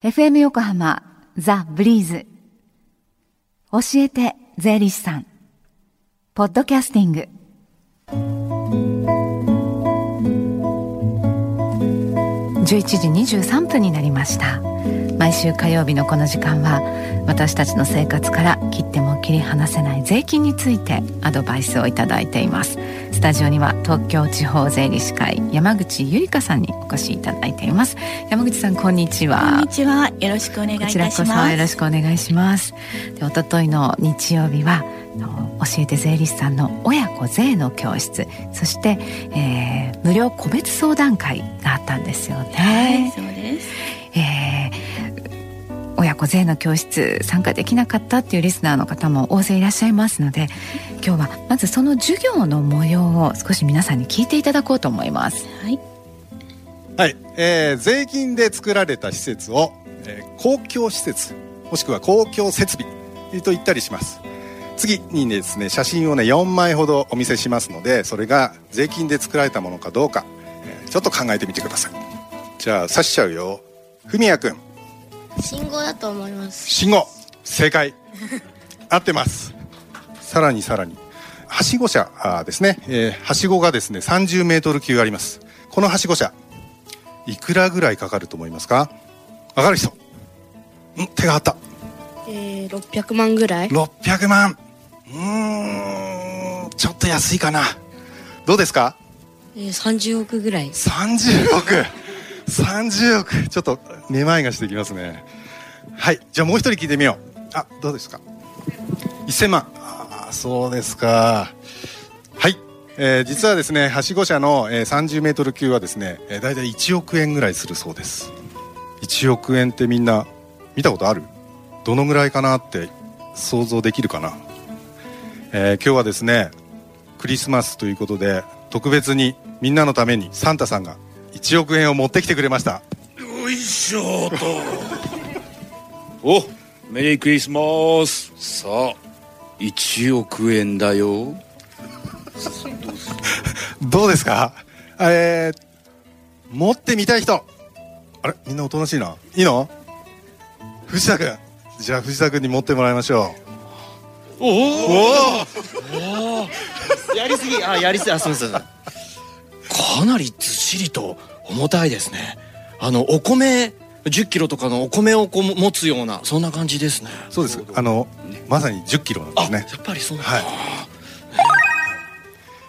FM 横浜ザ・ブリーズ。教えて税理士さん。ポッドキャスティング。11時23分になりました。毎週火曜日のこの時間は私たちの生活から切っても切り離せない税金についてアドバイスをいただいています。スタジオには東京地方税理士会山口ゆりかさんにお越しいただいています。山口さんこんにちは。こんにちは。よろしくお願いいたします。こちらこそよろしくお願いします。で一昨日の日曜日は教えて税理士さんの親子税の教室。そして、えー、無料個別相談会があったんですよね。はいそうです。えー、親子税の教室参加できなかったっていうリスナーの方も大勢いらっしゃいますので今日はまずその授業の模様を少し皆さんに聞いていただこうと思います。はい、はい。えー、税金で作られた施設を、えー、公共施設もしくは公共設備と言ったりします。次にですね写真をね4枚ほどお見せしますのでそれが税金で作られたものかどうか、えー、ちょっと考えてみてください。じゃあ刺しちゃうよ。ふみやくん信号だと思います。信号。正解。合ってます。さらにさらに。はしご車ですね、えー、はしごがですね30メートル級あります。このはしご車いくらぐらいかかると思いますか？わかる人。ん手があった。えー、600万ぐらい？600万。うんちょっと安いかな。どうですか、えー、30億ぐらい。30億30億。ちょっとめまいがしてきますね。はい。じゃあもう一人聞いてみよう。あどうですか？1000万。あそうですか。はい、えー、実はですねはしご車の、えー、30メートル級はですね、えー、大体1億円ぐらいするそうです。1億円ってみんな見たことある？どのぐらいかなって想像できるかな、えー、今日はですねクリスマスということで特別にみんなのためにサンタさんが1億円を持ってきてくれました。よいしょと。おメリークリスマス。さあ1億円だよ。どうですか？えー、持ってみたい人。あれ？みんなおとなしいな。いいの？藤田君。じゃあ藤田君に持ってもらいましょう。おおおやりすぎ。あやりすぎ。あすみませんかなりずっしりと重たいですね。あのお米10キロとかのお米をこう持つようなそんな感じですね。そうです。あのまさに10キロなんですね。やっぱりそうはい、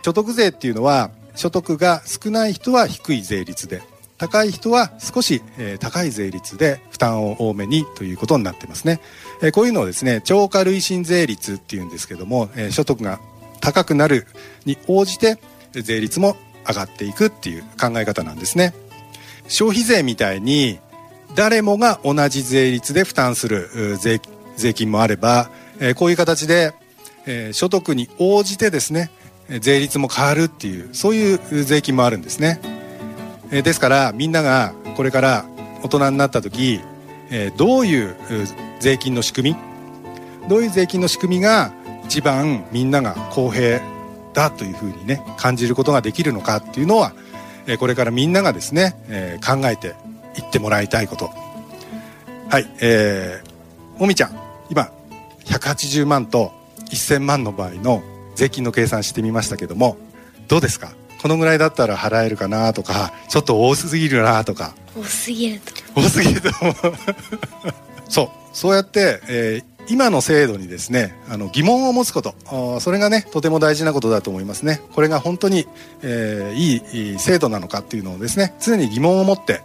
所得税っていうのは所得が少ない人は低い税率で高い人は少し、えー、高い税率で負担を多めにということになってますね、えー、こういうのをですね超過累進税率っていうんですけども、えー、所得が高くなるに応じて税率も上がっていくっていう考え方なんですね。消費税みたいに誰もが同じ税率で負担する税税金もあれば、えー、こういう形で、えー、所得に応じてですね税率も変わるっていうそういう税金もあるんですね、えー、ですからみんながこれから大人になった時、えー、どういう税金の仕組み？どういう税金の仕組みが一番みんなが公平だというふうにね感じることができるのかっていうのは、えこれからみんながですね、え考えていってもらいたいこと。はいえー、もみちゃん今180万と1000万の場合の税金の計算してみましたけどもどうですか？このぐらいだったら払えるかなとかちょっと多すぎるなとか。多すぎると。多すぎると そうそうやって、えー、今の制度にですねあの疑問を持つこと。それがねとても大事なことだと思いますね。これが本当に、えー、いい制度なのかっていうのをですね常に疑問を持って、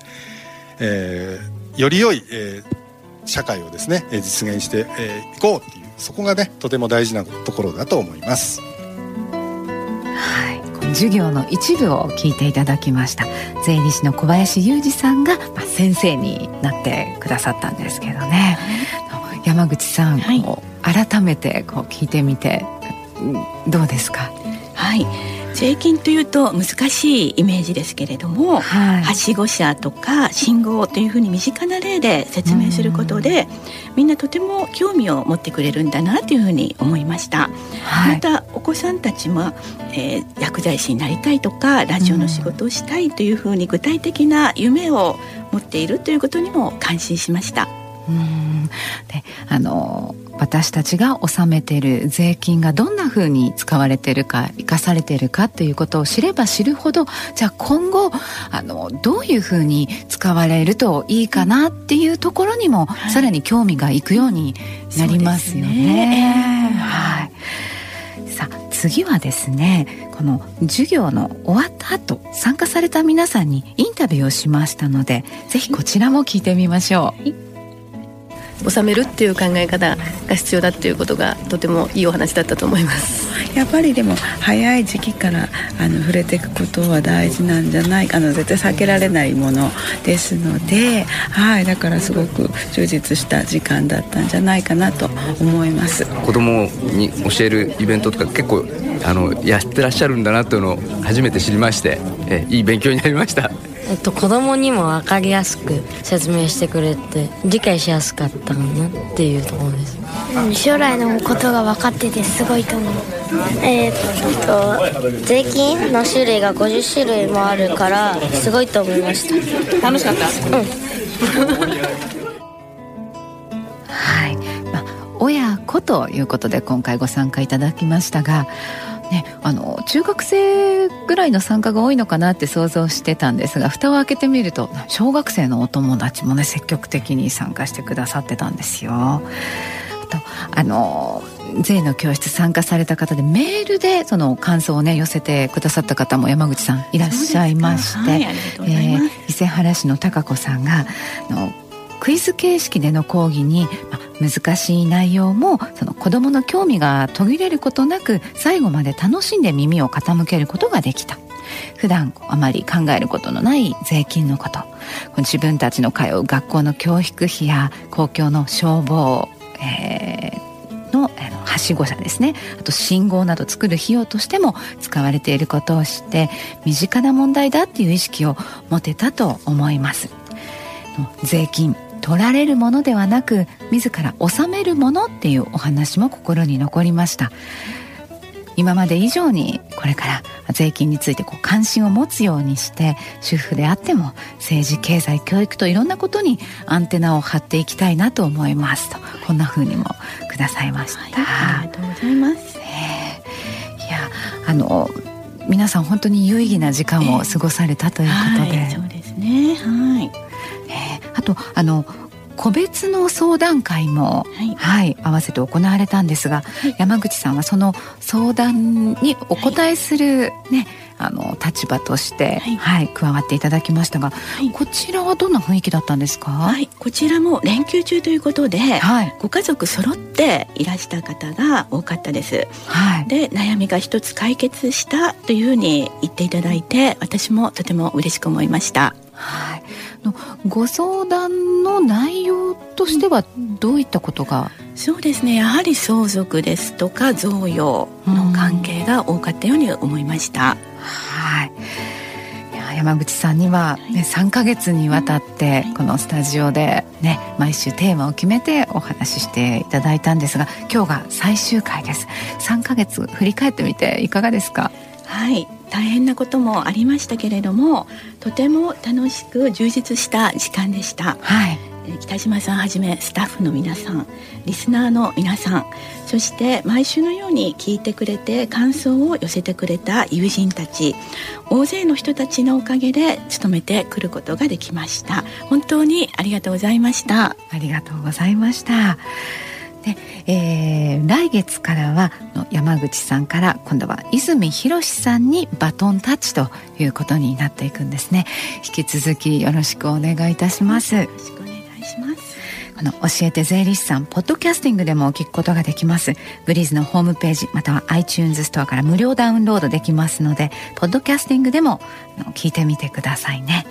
えー、より良い、えー、社会をですね実現してい、えー、こうっていうそこがねとても大事なところだと思います。はい。授業の一部を聞いていただきました。税理士の小林裕二さんが、まあ、先生になってくださったんですけどね、山口さん、はい、改めてこう聞いてみてどうですか？はい。税金というと難しいイメージですけれども、はい、はしご車とか信号というふうに身近な例で説明することで、みんなとても興味を持ってくれるんだなというふうに思いました、はい、またお子さんたちも、えー、薬剤師になりたいとかラジオの仕事をしたいというふうに具体的な夢を持っているということにも感心しましたうん。であの私たちが納めている税金がどんなふうに使われているか生かされているかということを知れば知るほどじゃあ今後あのどういうふうに使われるといいかなっていうところにも、はい、さらに興味がいくようになりますよね。ね。はい。さあ次はですねこの授業の終わった後参加された皆さんにインタビューをしましたのでぜひこちらも聞いてみましょう。はい収めるっていう考え方が必要だっていうことがとてもいいお話だったと思います。やっぱりでも早い時期からあの触れていくことは大事なんじゃないかな。絶対避けられないものですので、はい、だからすごく充実した時間だったんじゃないかなと思います。子供に教えるイベントとか結構あのやってらっしゃるんだなというのを初めて知りましてえいい勉強になりましたえっと、子供にも分かりやすく説明してくれて理解しやすかったかなっていうところです。将来のことが分かっててすごいと思う。えー、っと税金の種類が50種類もあるからすごいと思いました。楽しかった？うん。はい、まあ、親子ということで今回ご参加いただきましたがね、あの中学生ぐらいの参加が多いのかなって想像してたんですが蓋を開けてみると小学生のお友達もね積極的に参加してくださってたんですよ。あとあの税の教室参加された方でメールでその感想をね寄せてくださった方も山口さんいらっしゃいまして、はい、えー、伊勢原市の高子さんがのクイズ形式での講義に、ま難しい内容もその子どもの興味が途切れることなく最後まで楽しんで耳を傾けることができた。普段あまり考えることのない税金のこと。自分たちの通う学校の教育費や公共の消防、えー、のはしご車ですね。あと信号など作る費用としても使われていることを知って身近な問題だっていう意識を持てたと思います。税金。取られるものではなく自ら納めるものっていうお話も心に残りました。今まで以上にこれから税金についてこう関心を持つようにして主婦であっても政治経済教育といろんなことにアンテナを張っていきたいなと思います。とこんな風にもくださいました、はい、ありがとうございます、いやあの皆さん本当に有意義な時間を過ごされたということで、えーはい、そうですね。はい。あとあの個別の相談会も、はい、はい、合わせて行われたんですが、はい、山口さんはその相談にお答えするね、あの立場として、はい、はい、加わっていただきましたが、はい、こちらはどんな雰囲気だったんですか、はい、こちらも連休中ということで、はい、ご家族揃っていらした方が多かったです、はい、で悩みが一つ解決したというふうに言っていただいて私もとても嬉しく思いました。はいのご相談の内容としてはどういったことが、そうですね。やはり相続ですとか贈与の関係が多かったように思いました、はい。山口さんには、ね、3か月にわたってこのスタジオで、ね、毎週テーマを決めてお話ししていただいたんですが今日が最終回です。3か月振り返ってみていかがですか？はい大変なこともありましたけれどもとても楽しく充実した時間でした、はい、北島さんはじめスタッフの皆さんリスナーの皆さんそして毎週のように聞いてくれて感想を寄せてくれた友人たち大勢の人たちのおかげで務めてくることができました。本当にありがとうございました。ありがとうございましたで、えー、来月からは山口さんから今度は泉博さんにバトンタッチということになっていくんですね。引き続きよろしくお願いいたします。よろしくお願いします。この教えて税理士さんポッドキャスティングでも聞くことができます。グリーズのホームページまたは iTunes ストアから無料ダウンロードできますのでポッドキャスティングでも聞いてみてくださいね。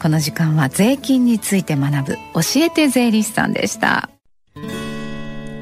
この時間は税金について学ぶ教えて税理士さんでした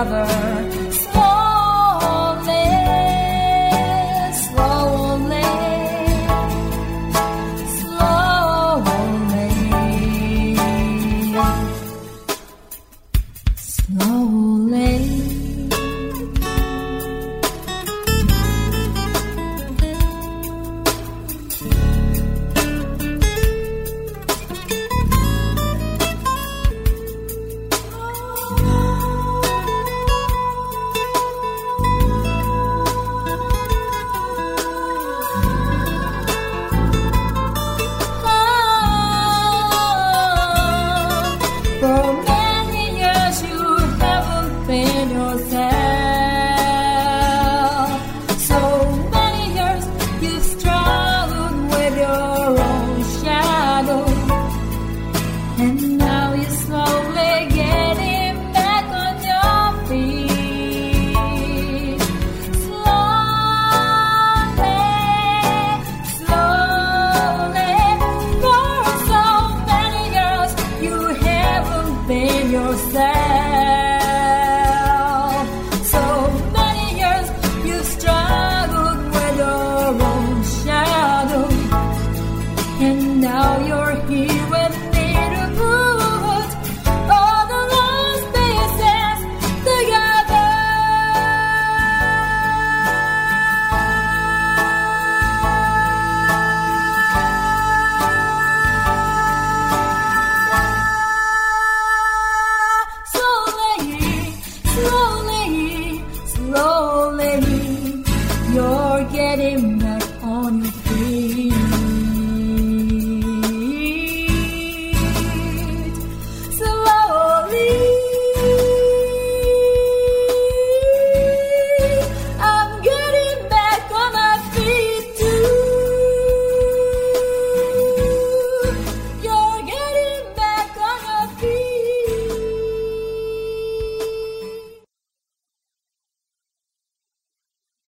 another.